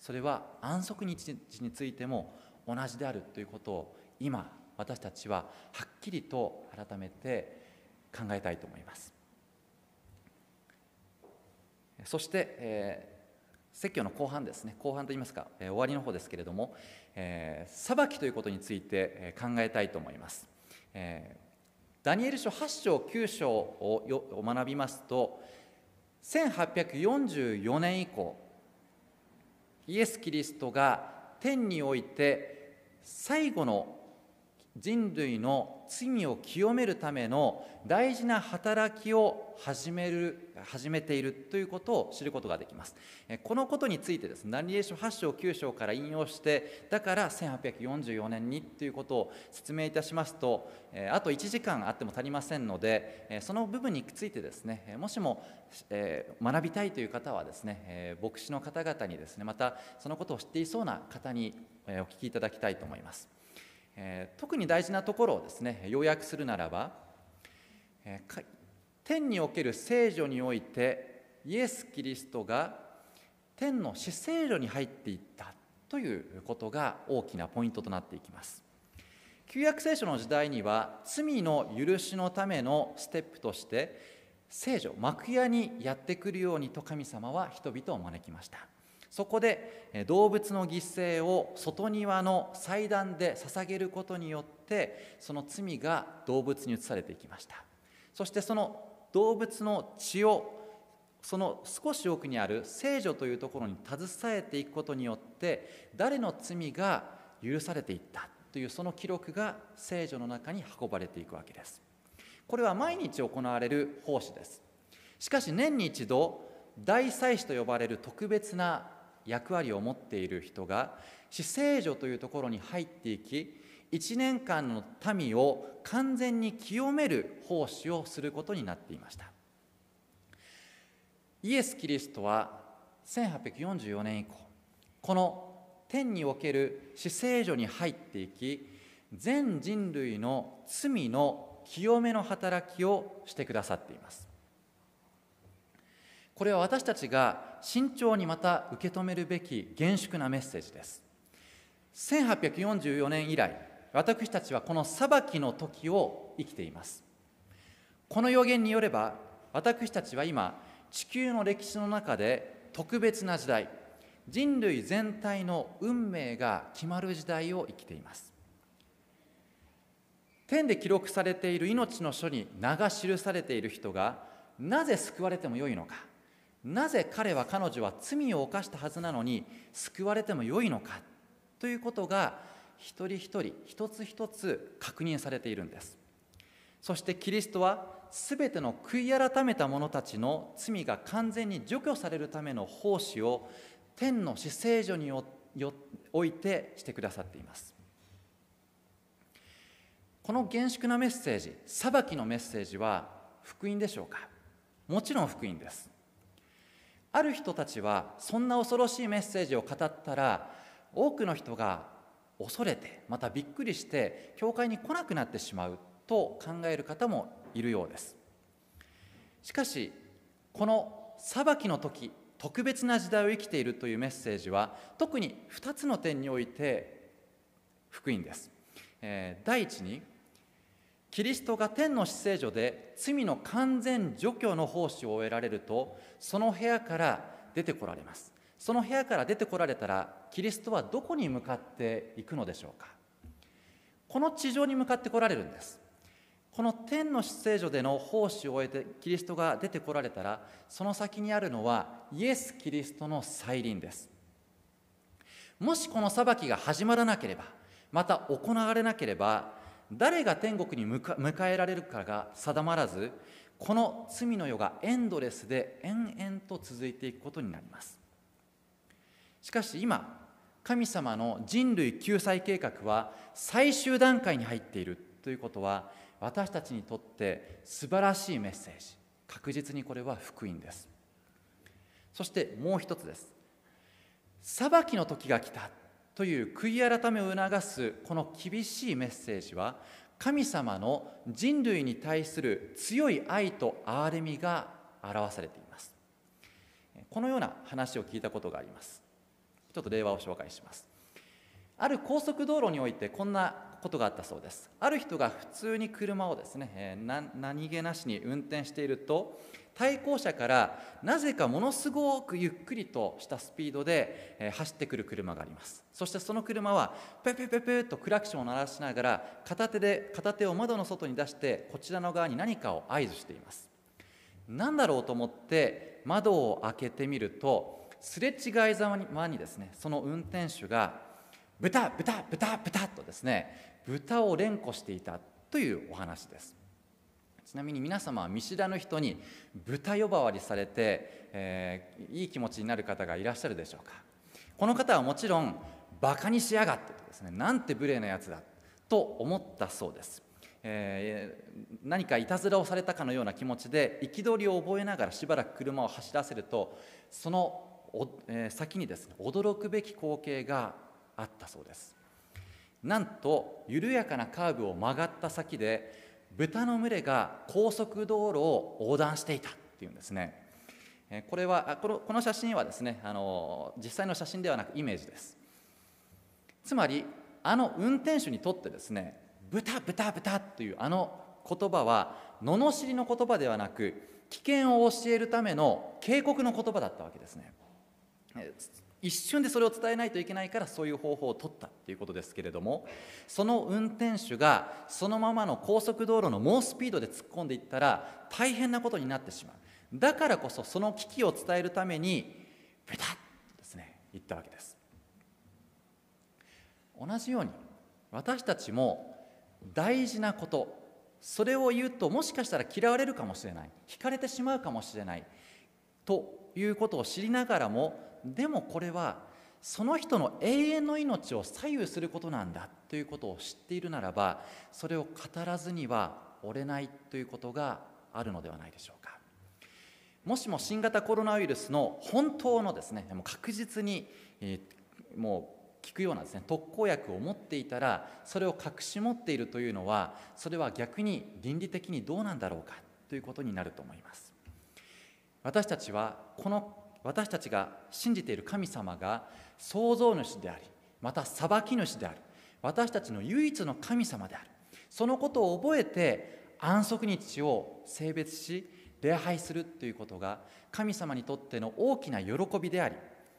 それは安息日についても同じであるということを今私たちははっきりと改めて考えたいと思います。そして、えー、説教の後半ですね。後半といいますか、えー、終わりの方ですけれども、えー、裁きということについて考えたいと思います、えー、ダニエル書8章9章を学びますと1844年以降イエス・キリストが天において最後の人類の罪を清めるための大事な働きを始める始めているということを知ることができます。このことについてですねナリエーション8章9章から引用してだから1844年にということを説明いたしますとあと1時間あっても足りませんのでその部分についてですねもしも学びたいという方はですね牧師の方々にですねまたそのことを知っていそうな方にお聞きいただきたいと思います。え特に大事なところをですね要約するならば、え天における聖女においてイエス・キリストが天の死聖女に入っていったということが大きなポイントとなっていきます。旧約聖書の時代には罪の許しのためのステップとして聖女幕屋にやってくるようにと神様は人々を招きました。そこで動物の犠牲を外庭の祭壇で捧げることによってその罪が動物に移されていきました。そしてその動物の血をその少し奥にある聖女というところに携えていくことによって誰の罪が許されていったというその記録が聖女の中に運ばれていくわけです。これは毎日行われる奉仕です。しかし年に一度大祭司と呼ばれる特別な役割を持っている人が死聖所というところに入っていき1年間の民を完全に清める奉仕をすることになっていました。イエス・キリストは1844年以降この天における死聖所に入っていき全人類の罪の清めの働きをしてくださっています。これは私たちが慎重にまた受け止めるべき厳粛なメッセージです。1844年以来私たちはこの裁きの時を生きています。この予言によれば私たちは今地球の歴史の中で特別な時代人類全体の運命が決まる時代を生きています。天で記録されている命の書に名が記されている人がなぜ救われてもよいのか。なぜ彼は彼女は罪を犯したはずなのに救われてもよいのかということが一人一人一つ一つ確認されているんです。そしてキリストは全ての悔い改めた者たちの罪が完全に除去されるための奉仕を天の死聖所においてしてくださっています。この厳粛なメッセージ裁きのメッセージは福音でしょうか？もちろん福音です。ある人たちはそんな恐ろしいメッセージを語ったら多くの人が恐れてまたびっくりして教会に来なくなってしまうと考える方もいるようです。しかしこの裁きの時特別な時代を生きているというメッセージは特に2つの点において福音です、え、第一にキリストが天の死聖所で罪の完全除去の奉仕を終えられるとその部屋から出てこられます。その部屋から出てこられたらキリストはどこに向かっていくのでしょうか。この地上に向かってこられるんです。この天の死聖所での奉仕を終えてキリストが出てこられたらその先にあるのはイエス・キリストの再臨です。もしこの裁きが始まらなければまた行われなければ誰が天国に迎えられるかが定まらずこの罪の世がエンドレスで延々と続いていくことになります。しかし今神様の人類救済計画は最終段階に入っているということは私たちにとって素晴らしいメッセージ。確実にこれは福音です。そしてもう一つです。裁きの時が来た。という悔い改めを促すこの厳しいメッセージは神様の人類に対する強い愛と憐れみが表されています。このような話を聞いたことがあります。ちょっと例話を紹介します。ある高速道路においてこんなことがあったそうです。ある人が普通に車をですね、何気なしに運転していると対向車からなぜかものすごくゆっくりとしたスピードで、え走ってくる車があります。そしてその車はペペペペとクラクションを鳴らしながら片手で片手を窓の外に出してこちらの側に何かを合図しています。何だろうと思って窓を開けてみるとすれ違いざまにですねその運転手が豚豚豚豚とですね豚を連呼していたというお話です。ちなみに皆様は見知らぬ人に豚呼ばわりされて、えー、いい気持ちになる方がいらっしゃるでしょうか？この方はもちろんバカにしやがってですねなんて無礼なやつだと思ったそうです、えー、何かいたずらをされたかのような気持ちで憤りを覚えながらしばらく車を走らせるとそのえー、先にですね驚くべき光景があったそうです。なんと緩やかなカーブを曲がった先で豚の群れが高速道路を横断していたっていうんですね。これはこのこの写真はですねあの実際の写真ではなくイメージです。つまりあの運転手にとってですね豚豚豚というあの言葉は罵りの言葉ではなく危険を教えるための警告の言葉だったわけですね。一瞬でそれを伝えないといけないからそういう方法を取ったっていうことですけれどもその運転手がそのままの高速道路の猛スピードで突っ込んでいったら大変なことになってしまう。だからこそその危機を伝えるためにペタッとですね言ったわけです。同じように私たちも大事なことそれを言うともしかしたら嫌われるかもしれない。惹かれてしまうかもしれない。ということを知りながらもでもこれはその人の永遠の命を左右することなんだということを知っているならばそれを語らずには折れないということがあるのではないでしょうか。もしも新型コロナウイルスの本当のですねもう確実に、えー、もう効くようなですね特効薬を持っていたらそれを隠し持っているというのはそれは逆に倫理的にどうなんだろうかということになると思います。私たちはこの私たちが信じている神様が創造主でありまた裁き主である。私たちの唯一の神様である。そのことを覚えて安息日を性別し礼拝するということが神様にとっての大きな喜びであり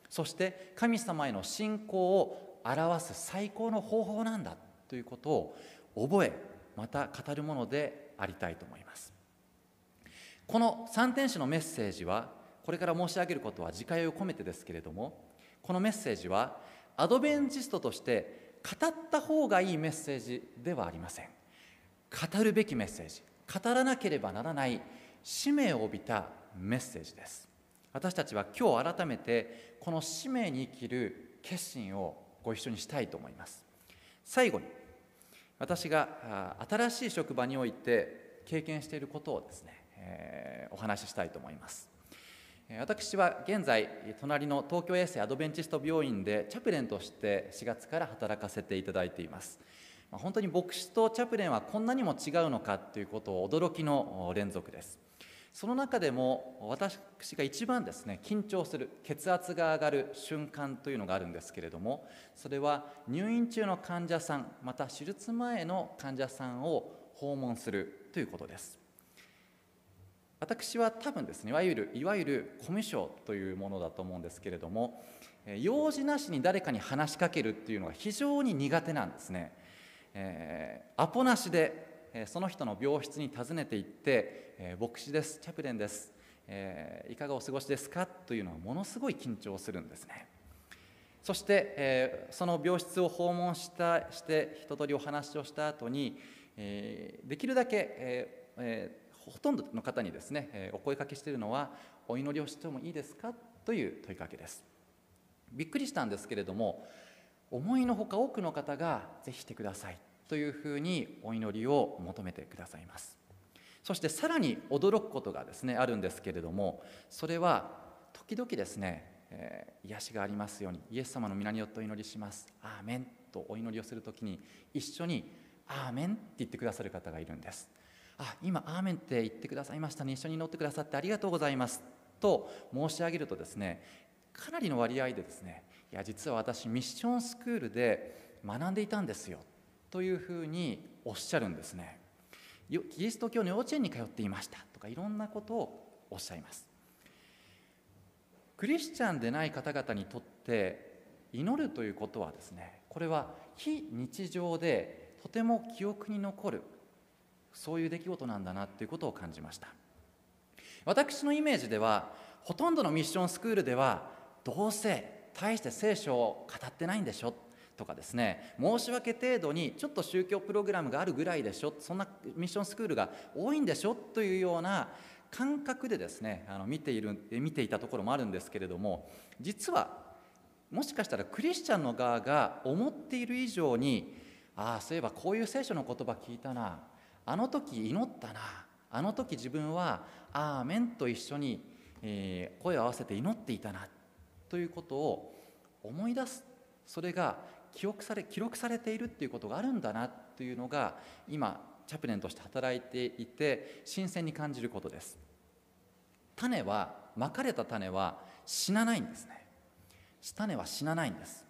そして神様への信仰を表す最高の方法なんだということを覚えまた語るものでありたいと思います。この三天使のメッセージはこれから申し上げることは自戒を込めてですけれどもこのメッセージはアドベンチストとして語った方がいいメッセージではありません。語るべきメッセージ語らなければならない使命を帯びたメッセージです。私たちは今日改めてこの使命に生きる決心をご一緒にしたいと思います。最後に私が新しい職場において経験していることをですね、えー、お話ししたいと思います。私は現在隣の東京衛生アドベンチスト病院でチャプレンとして4月から働かせていただいています。本当に牧師とチャプレンはこんなにも違うのかということを驚きの連続です。その中でも私が一番ですね緊張する血圧が上がる瞬間というのがあるんですけれどもそれは入院中の患者さんまた手術前の患者さんを訪問するということです。私は多分ですねいわゆるいわゆるコミュ障というものだと思うんですけれども用事なしに誰かに話しかけるっていうのが非常に苦手なんですね、えー、アポなしでその人の病室に訪ねて行って「え、牧師ですチャプレンです、え、いかがお過ごしですか?」というのはものすごい緊張するんですねそして、え、その病室を訪問したして一通りお話をした後にえできるだけ、ええーほとんどの方にですね、えお声かけしているのはお祈りをしてもいいですか？という問いかけです。びっくりしたんですけれども思いのほか多くの方がぜひしてください。というふうにお祈りを求めてくださいます。そしてさらに驚くことがですねあるんですけれどもそれは時々ですね、えー癒しがありますようにイエス様の皆によってお祈りします。アーメンとお祈りをするときに一緒にアーメンって言ってくださる方がいるんです。あ今アーメンって言ってくださいましたね。一緒に祈ってくださってありがとうございますと申し上げるとですねかなりの割合でですねいや実は私ミッションスクールで学んでいたんですよというふうにおっしゃるんですね。キリスト教の幼稚園に通っていましたとかいろんなことをおっしゃいます。クリスチャンでない方々にとって祈るということはですねこれは非日常でとても記憶に残るそういう出来事なんだなということを感じました。私のイメージではほとんどのミッションスクールではどうせ大して聖書を語ってないんでしょとかですね申し訳程度にちょっと宗教プログラムがあるぐらいでしょそんなミッションスクールが多いんでしょというような感覚でですねあの見ている見ていたところもあるんですけれども実はもしかしたらクリスチャンの側が思っている以上にああそういえばこういう聖書の言葉聞いたなあの時祈ったな。あの時自分は「アーメン」と一緒に、え声を合わせて祈っていたな。ということを思い出す。それが記憶され記録されているっていうことがあるんだな。というのが今チャプレンとして働いていて新鮮に感じることです。種はまかれた種は死なないんですね。種は死なないんです。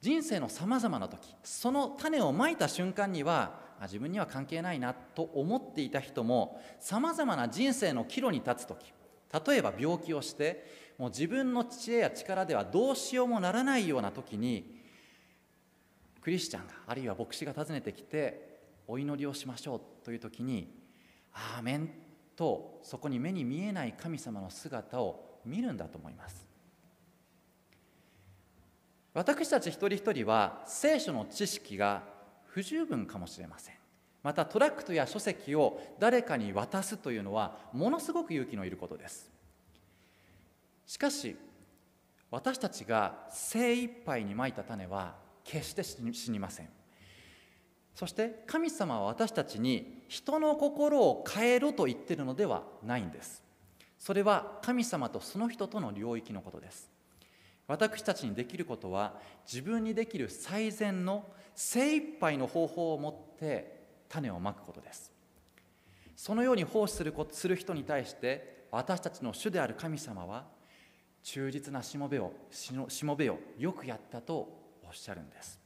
人生のさまざまな時その種をまいた瞬間には自分には関係ないなと思っていた人もさまざまな人生の岐路に立つ時例えば病気をしてもう自分の知恵や力ではどうしようもならないような時にクリスチャンがあるいは牧師が訪ねてきてお祈りをしましょうという時に「アーメン」とそこに目に見えない神様の姿を見るんだと思います。私たち一人一人は聖書の知識が不十分かもしれません。またトラックトや書籍を誰かに渡すというのはものすごく勇気のいることです。しかし私たちが精一杯にまいた種は決して死に死にません。そして神様は私たちに人の心を変えろと言っているのではないんです。それは神様とその人との領域のことです。私たちにできることは自分にできる最善の精一杯の方法を持って種をまくことです。そのように奉仕することする人に対して私たちの主である神様は忠実なしもべをしのしもべをよくやったとおっしゃるんです。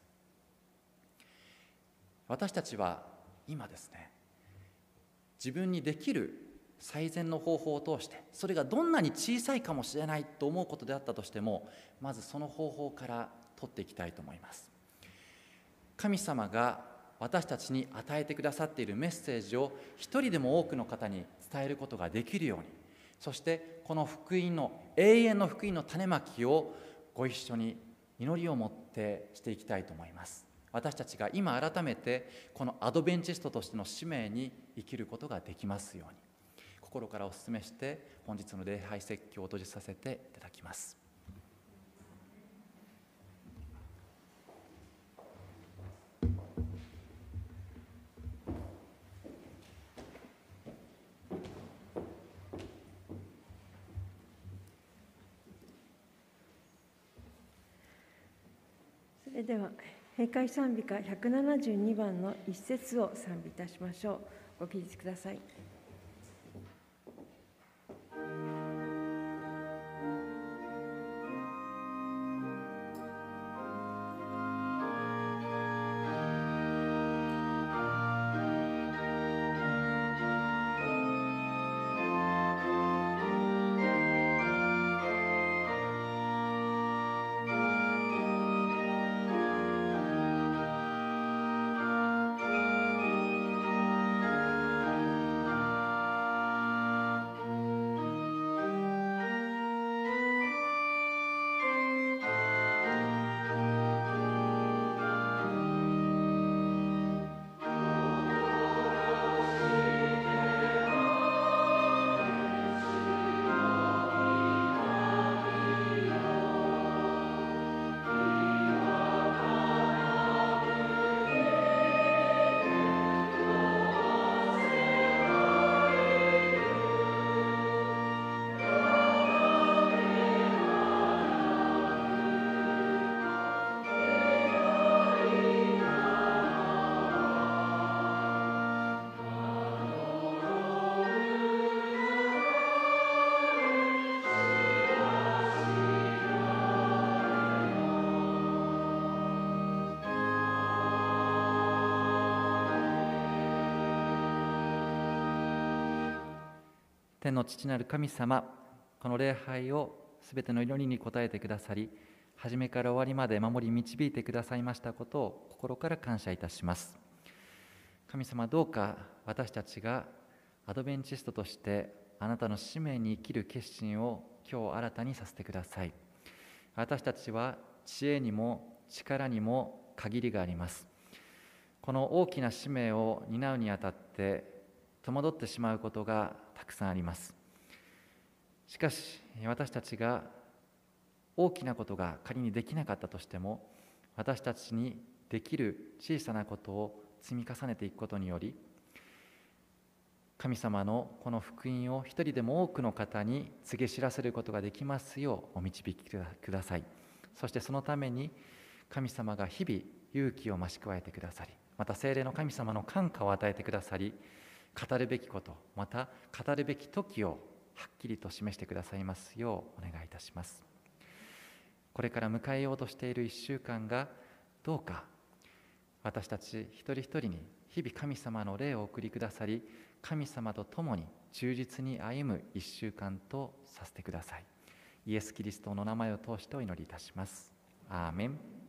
私たちは今ですね自分にできる最善の方法を通してそれがどんなに小さいかもしれないと思うことであったとしてもまずその方法から取っていきたいと思います。神様が私たちに与えてくださっているメッセージを一人でも多くの方に伝えることができるようにそしてこの福音の永遠の福音の種まきをご一緒に祈りを持ってしていきたいと思います。私たちが今改めてこのアドベンチストとしての使命に生きることができますように。心からお勧めして本日の礼拝説教を閉じさせていただきます。それでは閉会賛美歌172番の一節を賛美いたしましょう。ご起立ください「天の父なる神様この礼拝をすべての祈りに応えてくださり初めから終わりまで守り導いてくださいましたことを心から感謝いたします。神様どうか私たちがアドベンチストとしてあなたの使命に生きる決心を今日新たにさせてください。私たちは知恵にも力にも限りがあります。この大きな使命を担うにあたって戸惑ってしまうことがたくさんあります。しかし私たちが大きなことが仮にできなかったとしても私たちにできる小さなことを積み重ねていくことにより神様のこの福音を一人でも多くの方に告げ知らせることができますようお導きください。そしてそのために神様が日々勇気を増し加えてくださりまた精霊の神様の感化を与えてくださり語るべきことまた語るべき時をはっきりと示してくださいますようお願いいたします。これから迎えようとしている1週間がどうか私たち一人一人に日々神様の霊をお送りくださり神様と共に忠実に歩む1週間とさせてください。イエス・キリストの名前を通してお祈りいたします。アーメン。